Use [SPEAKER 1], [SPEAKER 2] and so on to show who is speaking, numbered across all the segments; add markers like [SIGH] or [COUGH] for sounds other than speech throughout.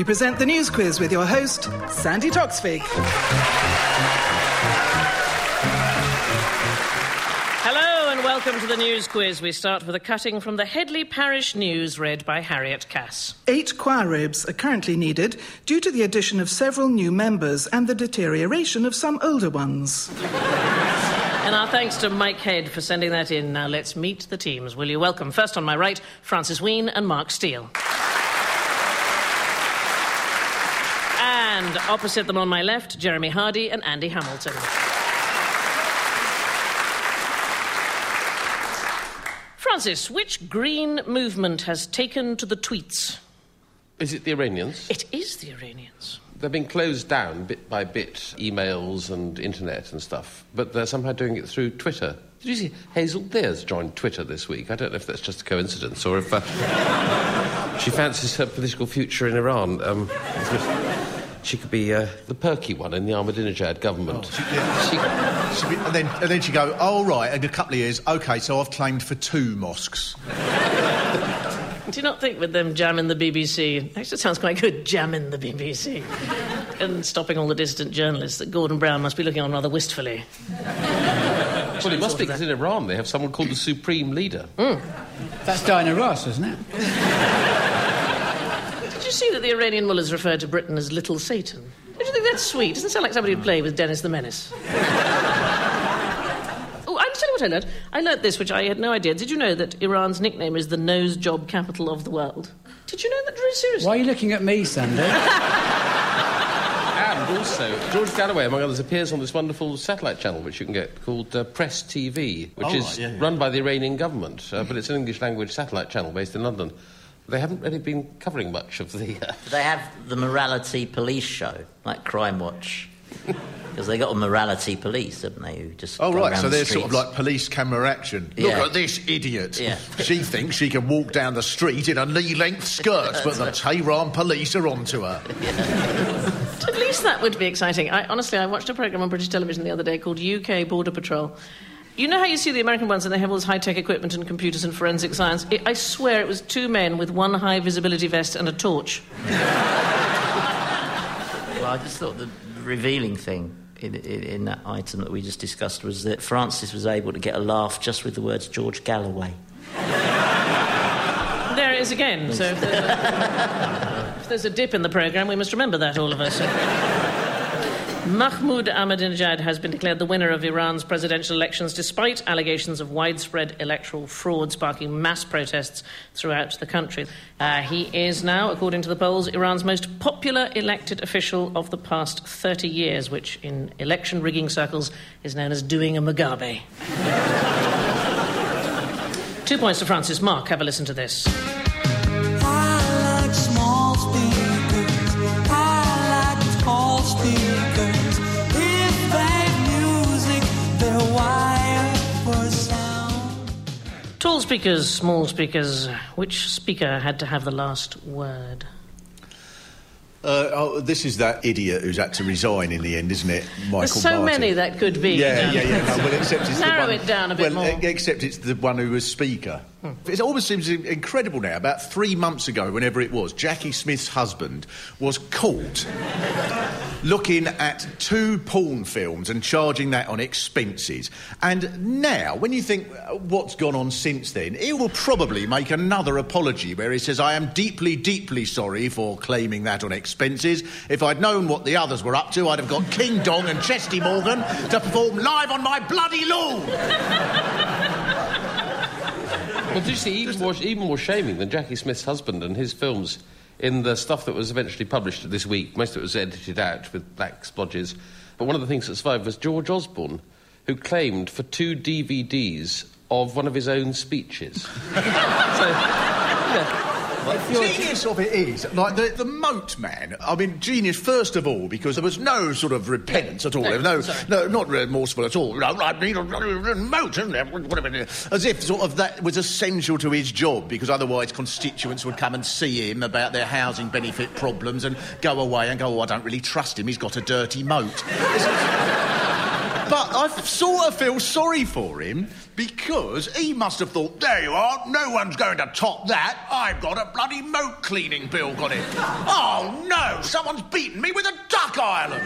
[SPEAKER 1] we present the news quiz with your host, Sandi Toksvig.
[SPEAKER 2] Hello and welcome to the news quiz. We start with a cutting from the Headley Parish News read by Harriet Cass.
[SPEAKER 1] Eight choir robes are currently needed due to the addition of several new members and the deterioration of some older ones.
[SPEAKER 2] And our thanks to Mike Head for sending that in. Now let's meet the teams. Will you welcome first on my right, Francis Wheen and Mark Steel. And opposite them on my left, Jeremy Hardy and Andy Hamilton. Francis, which green movement has taken to the tweets?
[SPEAKER 3] Is it the Iranians?
[SPEAKER 2] It is the Iranians.
[SPEAKER 3] They've been closed down bit by bit, emails and internet and stuff, but they're somehow doing it through Twitter. Did you see Hazel Blears joined Twitter this week? I don't know if that's just a coincidence or if uh, [LAUGHS] she fancies her political future in Iran. Um, [LAUGHS] she could be uh, the perky one in the Ahmadinejad government.
[SPEAKER 4] Oh, she, yeah. she, and, then, and then she go, oh, right, in a couple of years, OK, so I've claimed for two mosques.
[SPEAKER 2] Do you not think with them jamming the BBC, actually sounds quite good, jamming the BBC, and stopping all the dissident journalists, that Gordon Brown must be looking on rather wistfully?
[SPEAKER 3] well, it must be because in Iran they have someone called the Supreme Leader.
[SPEAKER 2] Mm.
[SPEAKER 5] That's Diana Ross, isn't it? [LAUGHS]
[SPEAKER 2] Did you see that the Iranian mullahs refer to Britain as Little Satan? Don't you think that's sweet? Doesn't sound like somebody who'd play with Dennis the Menace. [LAUGHS] oh, I'm tell you what I learned. I learnt this, which I had no idea. Did you know that Iran's nickname is the nose job capital of the world? Did you know that very seriously?
[SPEAKER 5] Why are you looking at me, Sandi? [LAUGHS]
[SPEAKER 3] and also, George Galloway, among others, appears on this wonderful satellite channel which you can get called uh, Press TV, which
[SPEAKER 4] Oh,
[SPEAKER 3] is
[SPEAKER 4] right, yeah, yeah.
[SPEAKER 3] run by the Iranian government, uh, but it's an English language satellite channel based in London. They haven't really been covering much of the. Uh, [LAUGHS]
[SPEAKER 6] They have the morality police show, like Crime Watch. Because they got a morality police, haven't they? Who just
[SPEAKER 4] Oh, right, so
[SPEAKER 6] the
[SPEAKER 4] they're sort of like police camera action.
[SPEAKER 6] Yeah.
[SPEAKER 4] Look at this idiot.
[SPEAKER 6] Yeah.
[SPEAKER 4] She thinks she can walk down the street in a knee length skirt, but the Tehran police are onto her.
[SPEAKER 2] At least that would be exciting. I, honestly, I watched a programme on British television the other day called UK Border Patrol. You know how you see the American ones and they have all this high tech equipment and computers and forensic science? It, I swear it was two men with one high visibility vest and a torch.
[SPEAKER 6] Well, I just thought the revealing thing in, in, in that item that we just discussed was that Francis was able to get a laugh just with the words George Galloway.
[SPEAKER 2] There it is again. So if there's, a, [LAUGHS] if there's a dip in the programme, we must remember that, all of us. Mahmoud Ahmadinejad has been declared the winner of Iran's presidential elections despite allegations of widespread electoral fraud sparking mass protests throughout the country. Uh, he is now, according to the polls, Iran's most popular elected official of the past 30 years, which in election rigging circles is known as doing a Mugabe. Two points to Francis. Mark, have a listen to this.
[SPEAKER 7] Tall speakers,
[SPEAKER 2] small speakers. Which speaker had to have the last word?
[SPEAKER 4] Uh, oh, this is that idiot who's had to resign in the end, isn't it? Michael
[SPEAKER 2] There's so many that could be.
[SPEAKER 4] Yeah, yeah, yeah. No, well, except it's
[SPEAKER 2] Narrow
[SPEAKER 4] the one,
[SPEAKER 2] it down a bit
[SPEAKER 4] well,
[SPEAKER 2] more.
[SPEAKER 4] Except it's the one who was speaker. It almost seems incredible now. About three months ago, whenever it was, Jacqui Smith's husband was caught [LAUGHS] looking at two porn films and charging that on expenses. And now, when you think uh, what's gone on since then, he will probably make another apology where he says, I am deeply, deeply sorry for claiming that on expenses. If I'd known what the others were up to, I'd have got King Dong and Chesty Morgan to perform live on my bloody lawn. [LAUGHS]
[SPEAKER 3] well, do you see, even more, even more shaming than Jacqui Smith's husband and his films in the stuff that was eventually published this week. Most of it was edited out with black splodges. But one of the things that survived was George Osborne, who claimed for two DVDs of one of his own speeches. [LAUGHS] so, yeah.
[SPEAKER 4] Genius of it is, like the, the moat man. I mean, genius first of all because there was no sort of repentance at all.
[SPEAKER 2] No,
[SPEAKER 4] There was
[SPEAKER 2] sorry.
[SPEAKER 4] no, no, not remorseful at all. No, I a moat? As if sort of that was essential to his job because otherwise constituents would come and see him about their housing benefit problems and go away and go, oh, I don't really trust him. He's got a dirty moat. [LAUGHS] but I sort of feel sorry for him because he must have thought, there you are, no one's going to top that. I've got a bloody moat cleaning bill on it. [LAUGHS] Oh no, someone's beaten me with a duck island.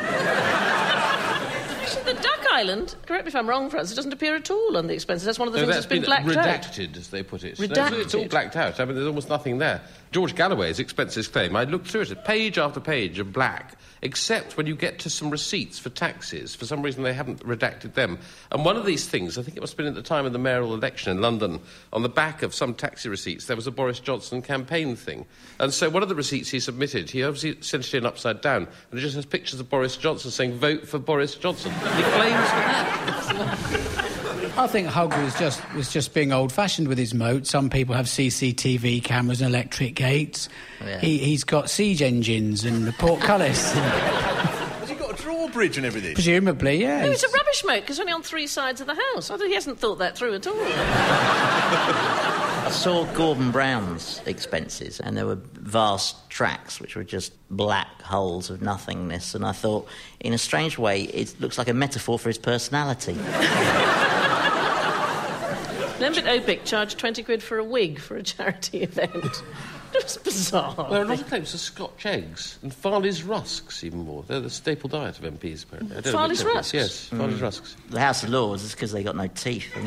[SPEAKER 2] The Duck Island, correct me if I'm wrong, Francis, it doesn't appear at all on the expenses. That's one of the
[SPEAKER 3] No,
[SPEAKER 2] things
[SPEAKER 3] that's
[SPEAKER 2] that's been, blacked out.
[SPEAKER 3] redacted, as they put it.
[SPEAKER 2] Redacted.
[SPEAKER 3] No, it's all blacked out. I mean, there's almost nothing there. George Galloway's expenses claim, I looked through it, page after page of black, except when you get to some receipts for taxes. For some reason, they haven't redacted them. And one of these things, I think it must have been at the time of the mayoral election in London, on the back of some taxi receipts, there was a Boris Johnson campaign thing. And so one of the receipts he submitted, he obviously sent it in upside down, and it just has pictures of Boris Johnson saying, vote for Boris Johnson. And he claims for that.
[SPEAKER 5] I think Hogg was just was just being old-fashioned with his moat. Some people have CCTV cameras and electric gates.
[SPEAKER 6] Oh, yeah.
[SPEAKER 5] He, he's got siege engines and the portcullis. [LAUGHS]
[SPEAKER 4] Has he got a drawbridge and everything?
[SPEAKER 5] Presumably, yeah.
[SPEAKER 2] No, it's a rubbish moat because it's only on three sides of the house. I think he hasn't thought that through at all. [LAUGHS]
[SPEAKER 6] I saw Gordon Brown's expenses, and there were vast tracks which were just black holes of nothingness. And I thought, in a strange way, it looks like a metaphor for his personality. [LAUGHS]
[SPEAKER 2] Lembit Öpik charged 20 quid for a wig for a charity [LAUGHS] event. It was bizarre.
[SPEAKER 3] There are other claims of Scotch eggs and Farley's rusks, even more. They're the staple diet of MPs, apparently. I don't
[SPEAKER 2] Farley's
[SPEAKER 3] what
[SPEAKER 2] rusks?
[SPEAKER 3] Yes, Farley's hmm. rusks.
[SPEAKER 6] The House of Lords is because they got no teeth. [LAUGHS]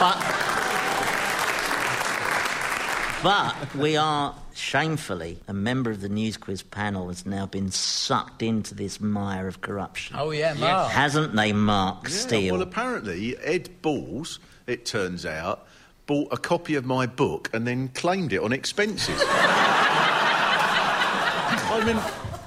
[SPEAKER 6] but, but we are shamefully a member of the news quiz panel has now been sucked into this mire of corruption.
[SPEAKER 5] Oh yeah, Mark.
[SPEAKER 6] Hasn't they, Mark
[SPEAKER 4] Yeah,
[SPEAKER 6] Steel?
[SPEAKER 4] well, apparently, Ed Balls, it turns out, bought a copy of my book and then claimed it on expenses. [LAUGHS] I mean,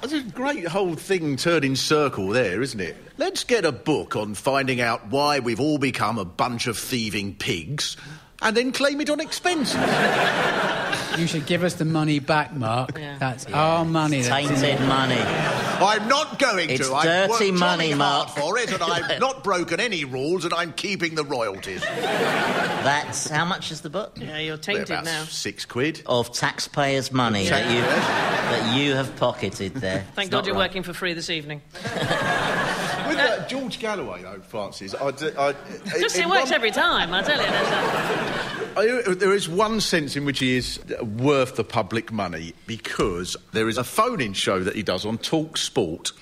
[SPEAKER 4] that's a great whole thing turning circle there, isn't it? Let's get a book on finding out why we've all become a bunch of thieving pigs and then claim it on expenses. [LAUGHS]
[SPEAKER 5] You should give us the money back, Mark.
[SPEAKER 2] Yeah.
[SPEAKER 5] That's our money. That's in
[SPEAKER 6] Tainted money.
[SPEAKER 4] I'm not going
[SPEAKER 6] It's
[SPEAKER 4] to. I've
[SPEAKER 6] dirty
[SPEAKER 4] worked
[SPEAKER 6] money, Mark.
[SPEAKER 4] hard for it, and I've [LAUGHS] not broken any rules, and I'm keeping the royalties.
[SPEAKER 6] That's how much is the book?
[SPEAKER 2] Yeah, you're
[SPEAKER 4] They're
[SPEAKER 2] tainted
[SPEAKER 4] about
[SPEAKER 2] now.
[SPEAKER 4] six quid.
[SPEAKER 6] Of taxpayers' money that you that you have pocketed there.
[SPEAKER 2] Thank
[SPEAKER 6] It's
[SPEAKER 2] God you're
[SPEAKER 6] right.
[SPEAKER 2] working for free this evening. [LAUGHS]
[SPEAKER 4] With uh, George Galloway, though, Francis, I, d- I-
[SPEAKER 2] Just it works
[SPEAKER 4] one-
[SPEAKER 2] every time, I tell you. A-
[SPEAKER 4] I- there is one sense in which he is worth the public money because there is a phone-in show that he does on Talk Sport.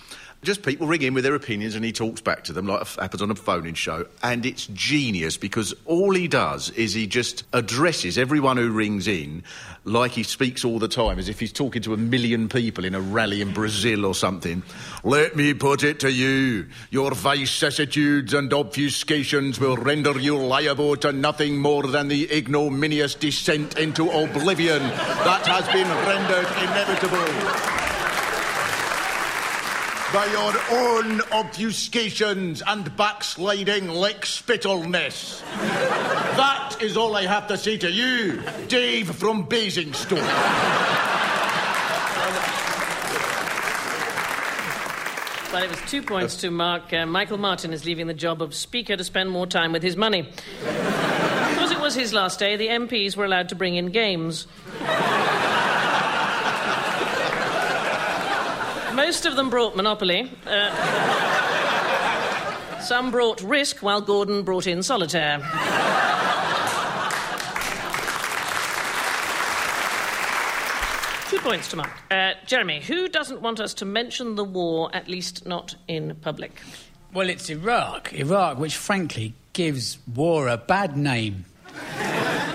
[SPEAKER 4] Just people ring in with their opinions and he talks back to them like it happens on a phone-in show. And it's genius because all he does is he just addresses everyone who rings in like he speaks all the time, as if he's talking to a million people in a rally in Brazil or something. Let me put it to you. Your vicissitudes and obfuscations will render you liable to nothing more than the ignominious descent into oblivion that has been rendered inevitable by your own obfuscations and backsliding lickspittleness. That is all I have to say to you, Dave from Basingstoke.
[SPEAKER 2] Well, it was two points to Mark. Uh, Michael Martin is leaving the job of Speaker to spend more time with his money. because it was his last day, the MPs were allowed to bring in games. Most of them brought Monopoly. Uh, some brought Risk, while Gordon brought in Solitaire. Two points to Mark. Uh, Jeremy, who doesn't want us to mention the war, at least not in public?
[SPEAKER 5] Well, it's Iraq. Iraq, which frankly gives war a bad name.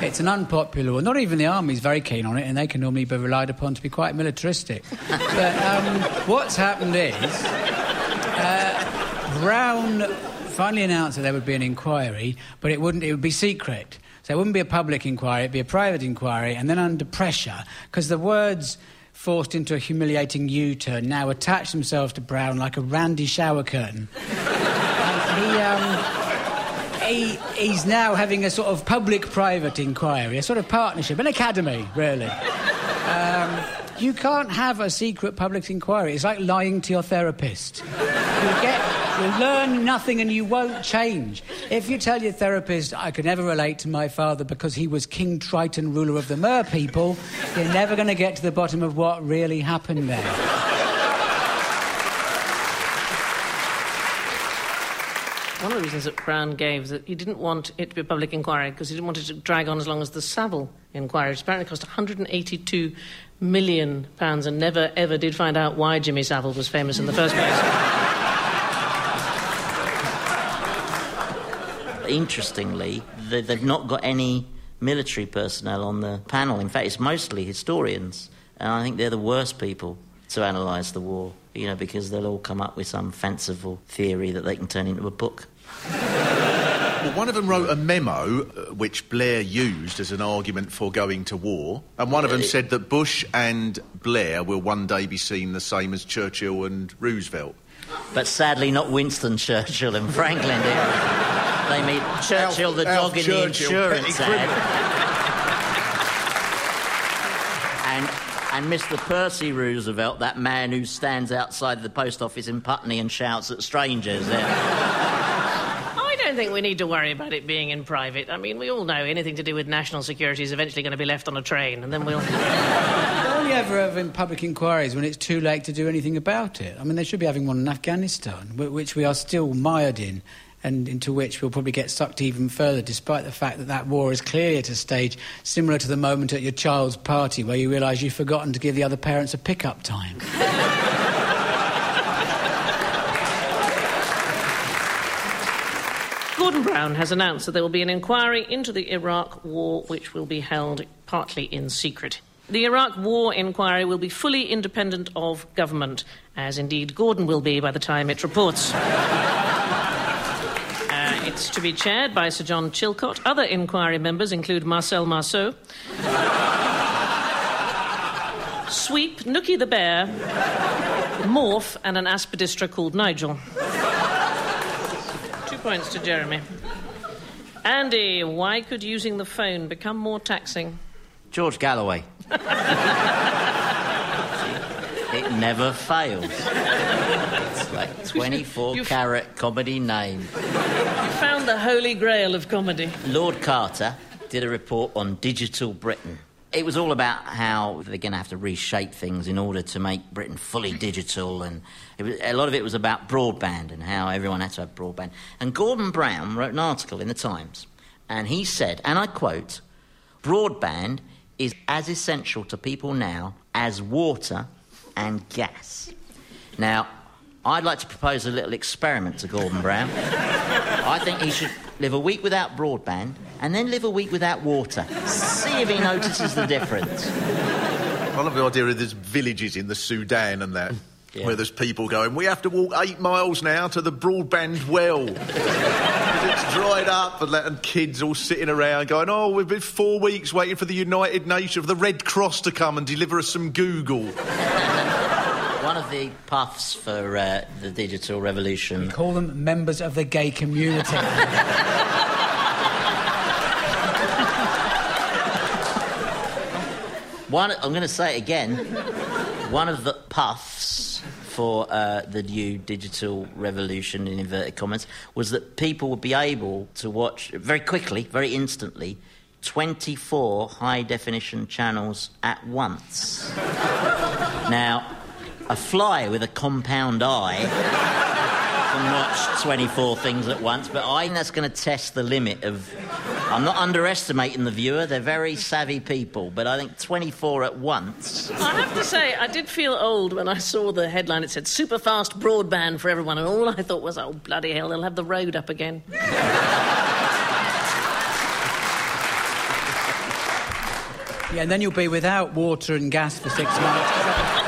[SPEAKER 5] It's an unpopular war. Not even the army's very keen on it, and they can normally be relied upon to be quite militaristic. [LAUGHS] but um, what's happened is uh, Brown finally announced that there would be an inquiry, but it wouldn't. It would be secret. So it wouldn't be a public inquiry, it'd be a private inquiry, and then under pressure, because the words forced into a humiliating U turn now attach themselves to Brown like a randy shower curtain. [LAUGHS] And he, um, he, he's now having a sort of public private inquiry, a sort of partnership, an academy, really. Um, you can't have a secret public inquiry. It's like lying to your therapist. You get, you learn nothing and you won't change. If you tell your therapist, I could never relate to my father because he was King Triton, ruler of the Mer people, you're never going to get to the bottom of what really happened there.
[SPEAKER 2] One of the reasons that Brown gave is that he didn't want it to be a public inquiry because he didn't want it to drag on as long as the Savile inquiry, which apparently cost 182 million pounds and never ever did find out why Jimmy Savile was famous in the first place.
[SPEAKER 6] Interestingly, they- they've not got any military personnel on the panel. In fact, it's mostly historians, and I think they're the worst people to analyse the war. You know, because they'll all come up with some fanciful theory that they can turn into a book. [LAUGHS]
[SPEAKER 4] Well, one of them wrote a memo uh, which Blair used as an argument for going to war, and one of them said that Bush and Blair will one day be seen the same as Churchill and Roosevelt.
[SPEAKER 6] But sadly, not Winston Churchill and Franklin. They meet Churchill, the dog in
[SPEAKER 4] Churchill,
[SPEAKER 6] the insurance [LAUGHS] ad. And, and Mr. Percy Roosevelt, that man who stands outside the post office in Putney and shouts at strangers. Yeah.
[SPEAKER 2] I don't think we need to worry about it being in private. I mean, we all know anything to do with national security is eventually going to be left on a train, and then we'll. [LAUGHS]
[SPEAKER 5] They're only ever having public inquiries when it's too late to do anything about it. I mean, they should be having one in Afghanistan, which we are still mired in, and into which we'll probably get sucked even further, despite the fact that that war is clearly at a stage similar to the moment at your child's party where you realise you've forgotten to give the other parents a pick-up time. [LAUGHS]
[SPEAKER 2] Gordon Brown has announced that there will be an inquiry into the Iraq War, which will be held partly in secret. The Iraq War inquiry will be fully independent of government, as indeed Gordon will be by the time it reports. [LAUGHS] To be chaired by Sir John Chilcot. Other inquiry members include Marcel Marceau, Sweep, Nookie the Bear, Morph, and an aspidistra called Nigel. Two points to Jeremy. Andy, why could using the phone become more taxing?
[SPEAKER 6] George Galloway. [LAUGHS] it never fails. It's like 24
[SPEAKER 2] You've-
[SPEAKER 6] carat comedy name.
[SPEAKER 2] You found the holy grail of comedy.
[SPEAKER 6] Lord Carter did a report on digital Britain. It was all about how they're going to have to reshape things in order to make Britain fully digital, and it was, a lot of it was about broadband and how everyone had to have broadband. And Gordon Brown wrote an article in the Times, and he said, and I quote, broadband is as essential to people now as water and gas. Now, I'd like to propose a little experiment to Gordon Brown. I think he should live a week without broadband and then live a week without water. See if he notices the difference.
[SPEAKER 4] I love the idea of there's villages in the Sudan and that,
[SPEAKER 6] Yeah.
[SPEAKER 4] where there's people going, we have to walk eight miles now to the broadband well. it's dried up, and, and kids all sitting around going, oh, we've been four weeks waiting for the United Nations, for the Red Cross to come and deliver us some Google.
[SPEAKER 6] One of the puffs for uh, the digital revolution.
[SPEAKER 5] Call them members of the gay community. [LAUGHS]
[SPEAKER 6] One, I'm going to say it again. One of the puffs for uh, the new digital revolution, in inverted commas, was that people would be able to watch very quickly, very instantly, 24 high definition channels at once. now, a fly with a compound eye can watch 24 things at once, but I think that's going to test the limit of. I'm not underestimating the viewer, they're very savvy people, but I think 24 at once.
[SPEAKER 2] I have to say, I did feel old when I saw the headline. It said super fast broadband for everyone, and all I thought was, oh, bloody hell, they'll have the road up again.
[SPEAKER 5] yeah, and then you'll be without water and gas for six months.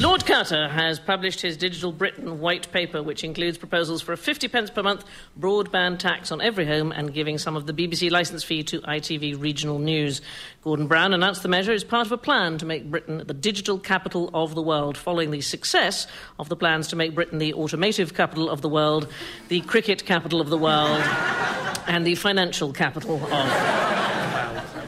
[SPEAKER 2] Lord Carter has published his Digital Britain white paper, which includes proposals for a 50 pence per month broadband tax on every home and giving some of the BBC licence fee to ITV Regional News. Gordon Brown announced the measure as part of a plan to make Britain the digital capital of the world, following the success of the plans to make Britain the automotive capital of the world, the cricket capital of the world, and the financial capital of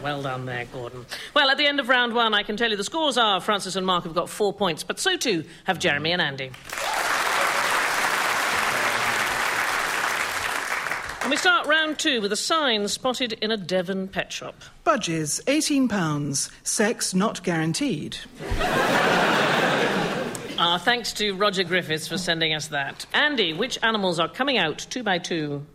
[SPEAKER 2] well, well done there, Gordon. Well, at the end of round one, I can tell you the scores are Francis and Mark have got four points, but so too have Jeremy and Andy. And we start round two with a sign spotted in a Devon pet shop.
[SPEAKER 1] Budges, £18. Sex not guaranteed.
[SPEAKER 2] Our thanks to Roger Griffiths for sending us that. Andy, which animals are coming out two by two?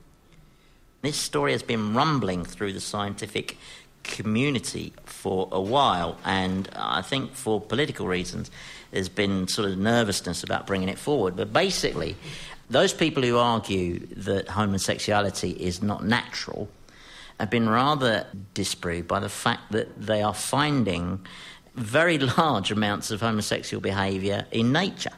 [SPEAKER 6] This story has been rumbling through the scientific community for a while, and I think for political reasons, there's been sort of nervousness about bringing it forward. But basically, those people who argue that homosexuality is not natural have been rather disproved by the fact that they are finding very [LAUGHS] large amounts of homosexual behaviour in nature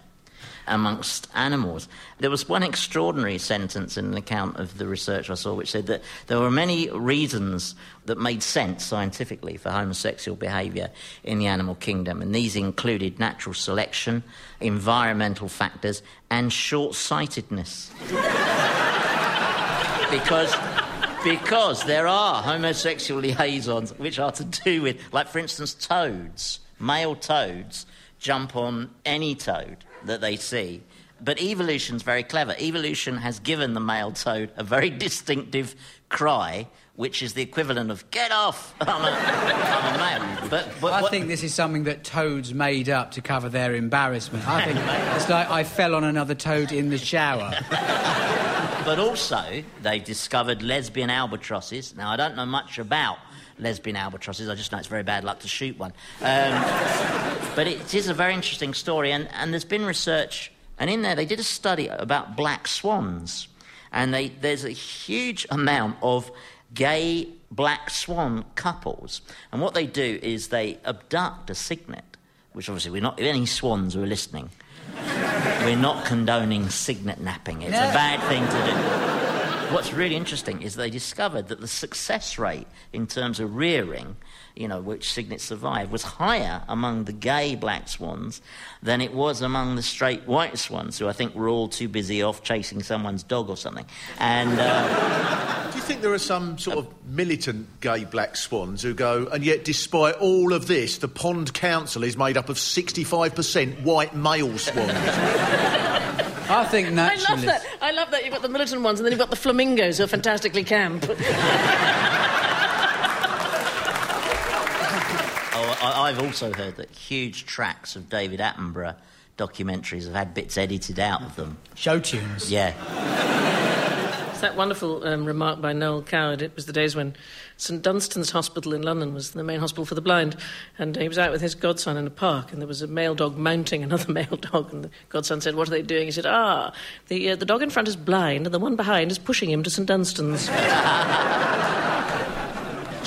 [SPEAKER 6] amongst animals. There was one extraordinary sentence in an account of the research I saw which said that there were many reasons that made sense scientifically for homosexual behaviour in the animal kingdom, and these included natural selection, environmental factors, and short sightedness. [LAUGHS] because because there are homosexual liaisons which are to do with, like for instance, toads. Male toads jump on any toad that they see. But evolution's very clever. Evolution has given the male toad a very distinctive cry, which is the equivalent of "get off." I'm a, I'm a male. But, but
[SPEAKER 5] I
[SPEAKER 6] what-
[SPEAKER 5] think this is something that toads made up to cover their embarrassment. I think it's like I fell on another toad in the shower.
[SPEAKER 6] But also, they discovered lesbian albatrosses. Now, I don't know much about lesbian albatrosses, I just know it's very bad luck to shoot one. Um, [LAUGHS] but it is a very interesting story, and, and there's been research, and in there they did a study about black swans. And they, there's a huge amount of gay black swan couples. And what they do is they abduct a cygnet, which obviously we're not, if any swans who are listening, [LAUGHS] we're not condoning cygnet napping. It's a bad thing to do. What's really interesting is they discovered that the success rate in terms of rearing, you know, which cygnets survive, was higher among the gay black swans than it was among the straight white swans, who I think were all too busy off chasing someone's dog or something. And uh, [LAUGHS]
[SPEAKER 4] Do you think there are some sort of militant gay black swans who go, and yet despite all of this, the pond council is made up of 65% white male swans? [LAUGHS]
[SPEAKER 5] I think
[SPEAKER 2] I love that. I love that. You've got the militant ones, and then you've got the flamingos who are fantastically camp. [LAUGHS]
[SPEAKER 6] oh, I, I've also heard that huge tracks of David Attenborough documentaries have had bits edited out of them.
[SPEAKER 5] Show tunes.
[SPEAKER 6] Yeah.
[SPEAKER 2] That wonderful um, remark by Noel Coward. It was the days when St Dunstan's Hospital in London was the main hospital for the blind, and he was out with his godson in a park, and there was a male dog mounting [LAUGHS] another male dog, and the godson said, "What are they doing?" He said, "Ah, the uh, the dog in front is blind, and the one behind is pushing him to St Dunstan's." [LAUGHS]
[SPEAKER 5] Do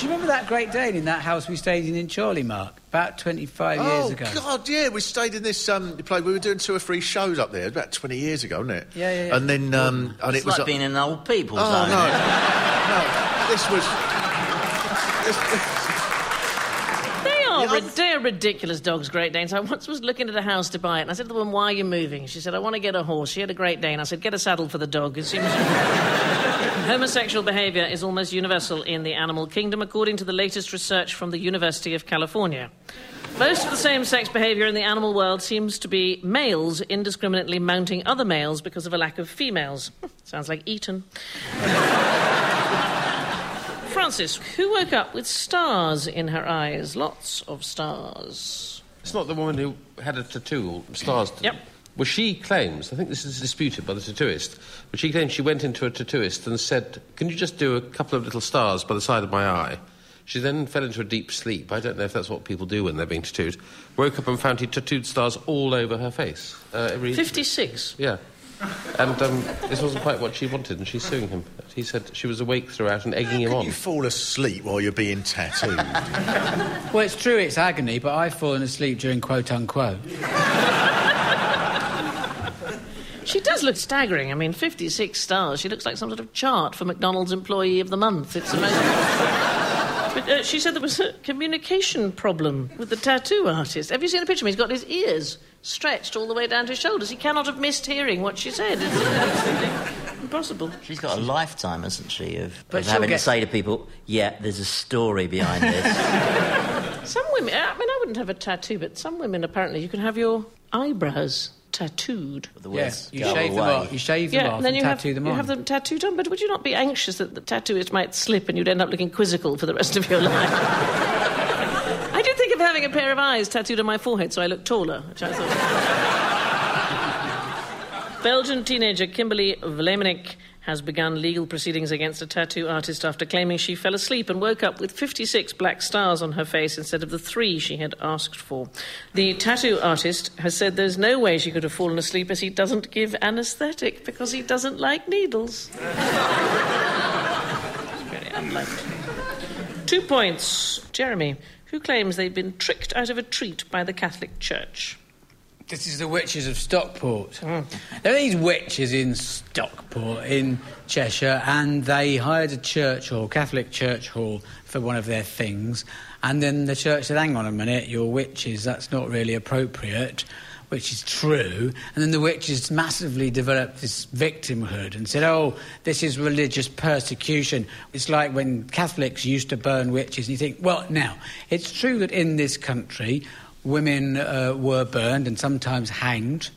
[SPEAKER 5] you remember that Great Dane in that house we stayed in in Chorley, Mark? About 25 years ago. oh.
[SPEAKER 4] God, yeah, we stayed in this um, place. We were doing two or three shows up there about 20 years ago, wasn't it?
[SPEAKER 5] Yeah, yeah, yeah.
[SPEAKER 4] And then, um, and
[SPEAKER 6] It's
[SPEAKER 4] it was.
[SPEAKER 6] like being in an old people's
[SPEAKER 4] oh,
[SPEAKER 6] home.
[SPEAKER 4] no. [LAUGHS] no. This was.
[SPEAKER 2] They are,
[SPEAKER 4] Yeah,
[SPEAKER 2] rid-
[SPEAKER 4] I've-
[SPEAKER 2] they are ridiculous dogs, Great Danes. I once was looking at a house to buy it, and I said to the woman, "Why are you moving?" She said, "I want to get a horse." She had a Great Dane. I said, "Get a saddle for the dog." It seems homosexual behaviour is almost universal in the animal kingdom, according to the latest research from the University of California. Most of the same-sex behaviour in the animal world seems to be males indiscriminately mounting other males because of a lack of females. [LAUGHS] Sounds like Eton. [LAUGHS] Francis, who woke up with stars in her eyes? Lots of stars.
[SPEAKER 3] It's not the woman who had a tattoo stars.
[SPEAKER 2] Yep.
[SPEAKER 3] Well, she claims, I think this is disputed by the tattooist, but she claims she went into a tattooist and said, Can you just do a couple of little stars by the side of my eye? She then fell into a deep sleep. I don't know if that's what people do when they're being tattooed. Woke up and found he tattooed stars all over her face. Uh, every,
[SPEAKER 2] 56.
[SPEAKER 3] Yeah. And um, this wasn't quite what she wanted, and she's suing him. He said she was awake throughout and egging him on.
[SPEAKER 4] you fall asleep while you're being tattooed? [LAUGHS]
[SPEAKER 5] Well, it's true it's agony, but I've fallen asleep during quote unquote. [LAUGHS]
[SPEAKER 2] She does look staggering. I mean, 56 stars. She looks like some sort of chart for McDonald's Employee of the Month. It's amazing. but uh, she said there was a communication problem with the tattoo artist. Have you seen a picture of him? He's got his ears stretched all the way down to his shoulders. He cannot have missed hearing what she said. It's [LAUGHS] absolutely impossible.
[SPEAKER 6] She's got a lifetime, hasn't she, of, of having
[SPEAKER 5] get-
[SPEAKER 6] to say to people, yeah, there's a story behind this. [LAUGHS]
[SPEAKER 2] Some women, I mean, I wouldn't have a tattoo, but some women apparently you can have your eyebrows tattooed.
[SPEAKER 6] The
[SPEAKER 5] Yes,
[SPEAKER 6] words
[SPEAKER 5] you
[SPEAKER 6] go
[SPEAKER 5] shave them off. You shave them
[SPEAKER 2] Yeah,
[SPEAKER 5] off
[SPEAKER 2] and then you have,
[SPEAKER 5] tattoo them
[SPEAKER 2] you have them tattooed on. But would you not be anxious that the tattooist might slip and you'd end up looking quizzical for the rest of your life? [LAUGHS] I did think of having a pair of eyes tattooed on my forehead so I look taller, which I thought. [LAUGHS] Belgian teenager Kimberley Vlaminck has begun legal proceedings against a tattoo artist after claiming she fell asleep and woke up with 56 black stars on her face instead of the three she had asked for. The tattoo artist has said there's no way she could have fallen asleep as he doesn't give anaesthetic because he doesn't like needles. [LAUGHS] Two points. Jeremy, who claims they've been tricked out of a treat by the Catholic Church?
[SPEAKER 5] This is the witches of Stockport. Hmm. There are these witches in Stockport, in Cheshire, and they hired a church hall, Catholic church hall, for one of their things. And then the church said, hang on a minute, you're witches, that's not really appropriate, which is true. And then the witches massively developed this victimhood and said, oh, this is religious persecution. It's like when Catholics used to burn witches, and you think, well, now, it's true that in this country, women uh, were burned and sometimes hanged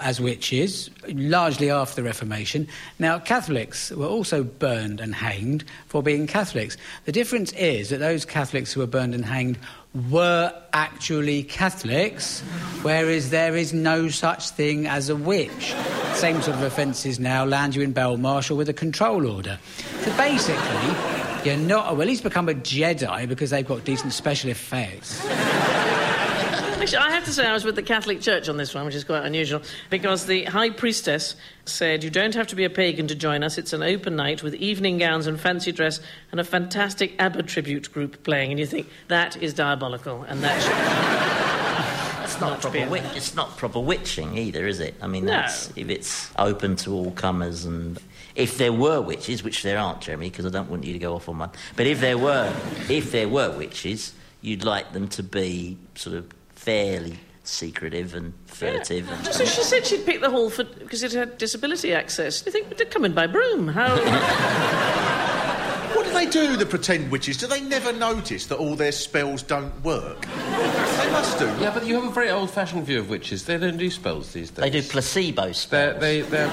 [SPEAKER 5] as witches, largely after the Reformation. Now, Catholics were also burned and hanged for being Catholics. The difference is that those Catholics who were burned and hanged were actually Catholics, whereas there is no such thing as a witch. Same sort of offences now land you in Belmarsh with a control order. So basically, you're not, well, least become a Jedi because they've got decent special effects.
[SPEAKER 2] Actually, I have to say I was with the Catholic Church on this one, which is quite unusual, because the High Priestess said, You don't have to be a pagan to join us. It's an open night with evening gowns and fancy dress and a fantastic ABBA tribute group playing. And you think, that is diabolical, and that should. [LAUGHS]
[SPEAKER 6] It's not,
[SPEAKER 2] beer.
[SPEAKER 6] It's not proper witching either, is it? I mean,
[SPEAKER 2] No.
[SPEAKER 6] that's, if it's open to all comers and if there were witches, which there aren't, Jeremy, because I don't want you to go off on one. But if there were, if there were witches, you'd like them to be sort of fairly secretive and furtive. And,
[SPEAKER 2] So she said she'd pick the hall for because it had disability access. You think, but they're coming by broom. How. [LAUGHS]
[SPEAKER 4] What do they do, the pretend witches? Do they never notice that all their spells don't work? they must do.
[SPEAKER 3] Yeah, but you have a very old-fashioned view of witches. They don't do spells these days.
[SPEAKER 6] they do placebo
[SPEAKER 3] They're,
[SPEAKER 6] spells.
[SPEAKER 3] they, they're...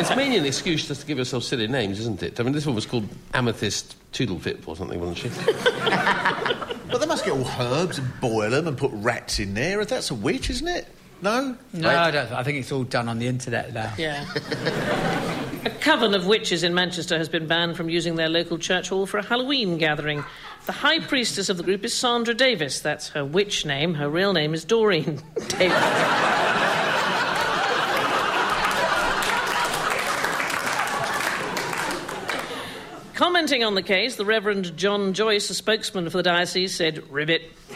[SPEAKER 3] it's mainly an excuse just to give yourself silly names, isn't it? I mean, this one was called Amethyst Toodlefip or something, wasn't she? [LAUGHS]
[SPEAKER 4] Well, they must get all herbs and boil them and put rats in there. That's a witch, isn't it? No?
[SPEAKER 5] No, I, don't, I think it's all done on the internet now.
[SPEAKER 2] Yeah. a coven of witches in Manchester has been banned from using their local church hall for a Halloween gathering. The high priestess of the group is Sandra Davis. That's her witch name. Her real name is Doreen [LAUGHS] Davis. Commenting on the case, the Reverend John Joyce, a spokesman for the diocese, said, Ribbit. [LAUGHS]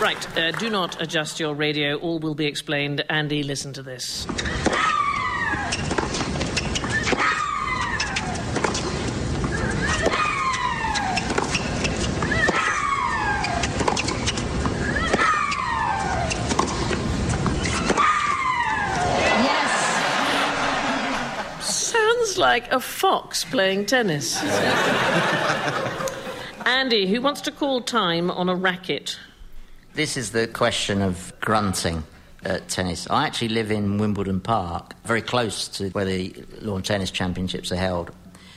[SPEAKER 2] right, uh, do not adjust your radio. All will be explained. Andy, listen to this. Sounds like a fox playing tennis. Andy, who wants to call time on a racket?
[SPEAKER 6] This is the question of grunting at tennis. I actually live in Wimbledon Park, very close to where the lawn tennis championships are held.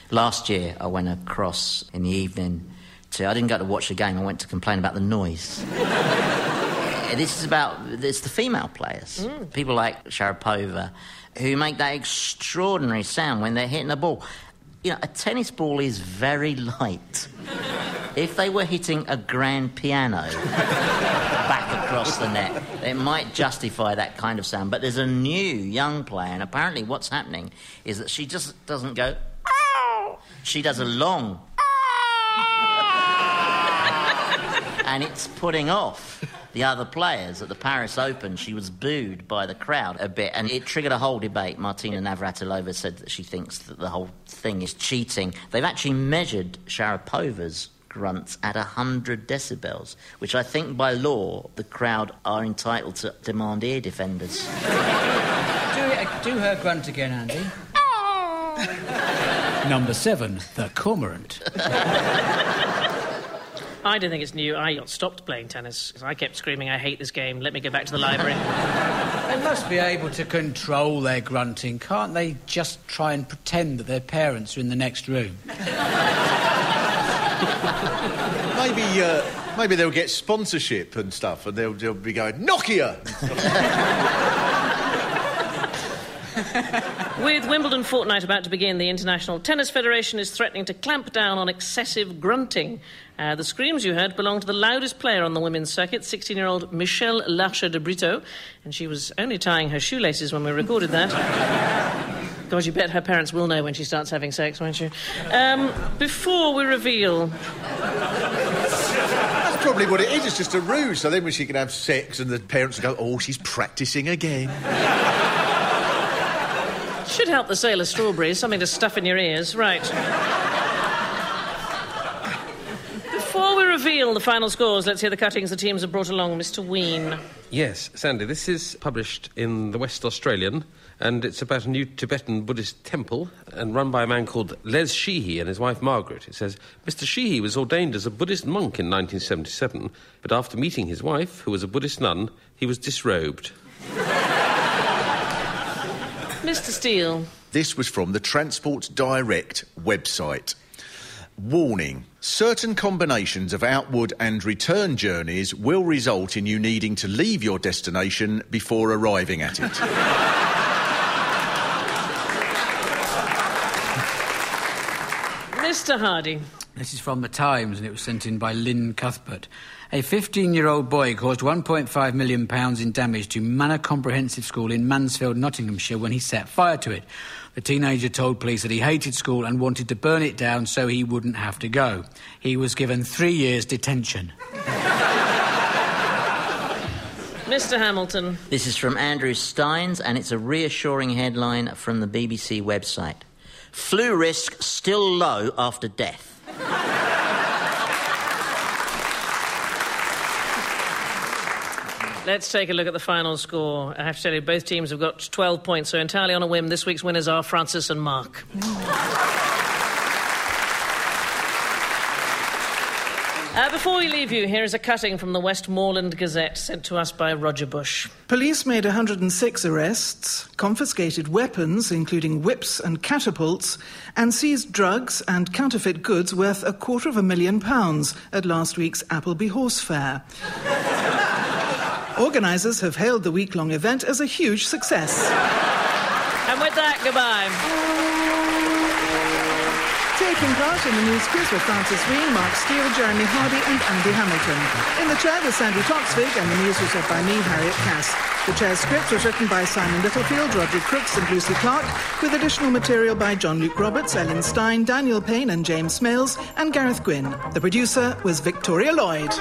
[SPEAKER 6] Last year, I went across in the evening to. I didn't go to watch the game. I went to complain about the noise. This is about it's the female players, mm. people like Sharapova, who make that extraordinary sound when they're hitting the ball. You know, a tennis ball is very light. [LAUGHS] If they were hitting a grand piano [LAUGHS] back across the net, it might justify that kind of sound. But there's a new young player, and apparently what's happening is that she just doesn't go. "Ow." She does a long. [LAUGHS] and it's putting off the other players at the Paris Open. She was booed by the crowd a bit, and it triggered a whole debate. Martina Navratilova said that she thinks that the whole thing is cheating. They've actually measured Sharapova's grunts at 100 decibels, which I think by law the crowd are entitled to demand ear defenders. [LAUGHS]
[SPEAKER 5] Do, it, do her grunt again, Andy. [LAUGHS] Number seven, the cormorant. [LAUGHS]
[SPEAKER 2] I don't think it's new. I got stopped playing tennis because I kept screaming, I hate this game. Let me go back to the library. [LAUGHS]
[SPEAKER 5] They must be able to control their grunting, can't they? Just try and pretend that their parents are in the next room. [LAUGHS]
[SPEAKER 4] Maybe, uh, maybe they'll get sponsorship and stuff, and they'll, they'll be going Nokia. [LAUGHS]
[SPEAKER 2] With Wimbledon fortnight about to begin, the International Tennis Federation is threatening to clamp down on excessive grunting. Uh, the screams you heard belong to the loudest player on the women's circuit, 16 year old Michelle Larcher de Brito, and she was only tying her shoelaces when we recorded that. God, you bet her parents will know when she starts having sex, won't you? Um, before we reveal.
[SPEAKER 4] That's probably what it is. It's just a ruse. So then when she can have sex and the parents go, oh, she's practising again.
[SPEAKER 2] Should help the sale of strawberries, something to stuff in your ears. Right. Before we reveal the final scores, let's hear the cuttings the teams have brought along. Mr. Wheen.
[SPEAKER 3] Yes, Sandi, this is published in the West Australian, and it's about a new Tibetan Buddhist temple and run by a man called Les Sheehy and his wife Margaret. It says Mr. Sheehy was ordained as a Buddhist monk in 1977, but after meeting his wife, who was a Buddhist nun, he was disrobed.
[SPEAKER 2] Mr. Steel.
[SPEAKER 4] This was from the Transport Direct website. Warning certain combinations of outward and return journeys will result in you needing to leave your destination before arriving at it.
[SPEAKER 2] Mr. Hardy.
[SPEAKER 5] This is from The Times and it was sent in by Lynn Cuthbert. A 15 year old boy caused £1.5 million in damage to Manor Comprehensive School in Mansfield, Nottinghamshire, when he set fire to it. The teenager told police that he hated school and wanted to burn it down so he wouldn't have to go. He was given three years' detention.
[SPEAKER 2] Mr. Hamilton.
[SPEAKER 6] This is from Andrew Steins, and it's a reassuring headline from the BBC website. Flu risk still low after death.
[SPEAKER 2] Let's take a look at the final score. I have to tell you, both teams have got 12 points, so entirely on a whim, this week's winners are Francis and Mark. [LAUGHS] Uh, before we leave you, here is a cutting from the Westmorland Gazette sent to us by Roger Bush.
[SPEAKER 1] Police made 106 arrests, confiscated weapons, including whips and catapults, and seized drugs and counterfeit goods worth a quarter of a million pounds at last week's Appleby Horse Fair. [LAUGHS] Organisers have hailed the week long event as a huge success.
[SPEAKER 2] And with that, goodbye.
[SPEAKER 1] Taking part in the news quiz were Francis Wheen, Mark Steel, Jeremy Hardy, and Andy Hamilton. In the chair was Sandi Toksvig, and the news was read by me, Harriet Cass. The chair's script was written by Simon Littlefield, Roger Crooks, and Lucy Clark, with additional material by John Luke Roberts, Ellen Stein, Daniel Payne, and James Smales, and Gareth Gwynn. The producer was Victoria Lloyd.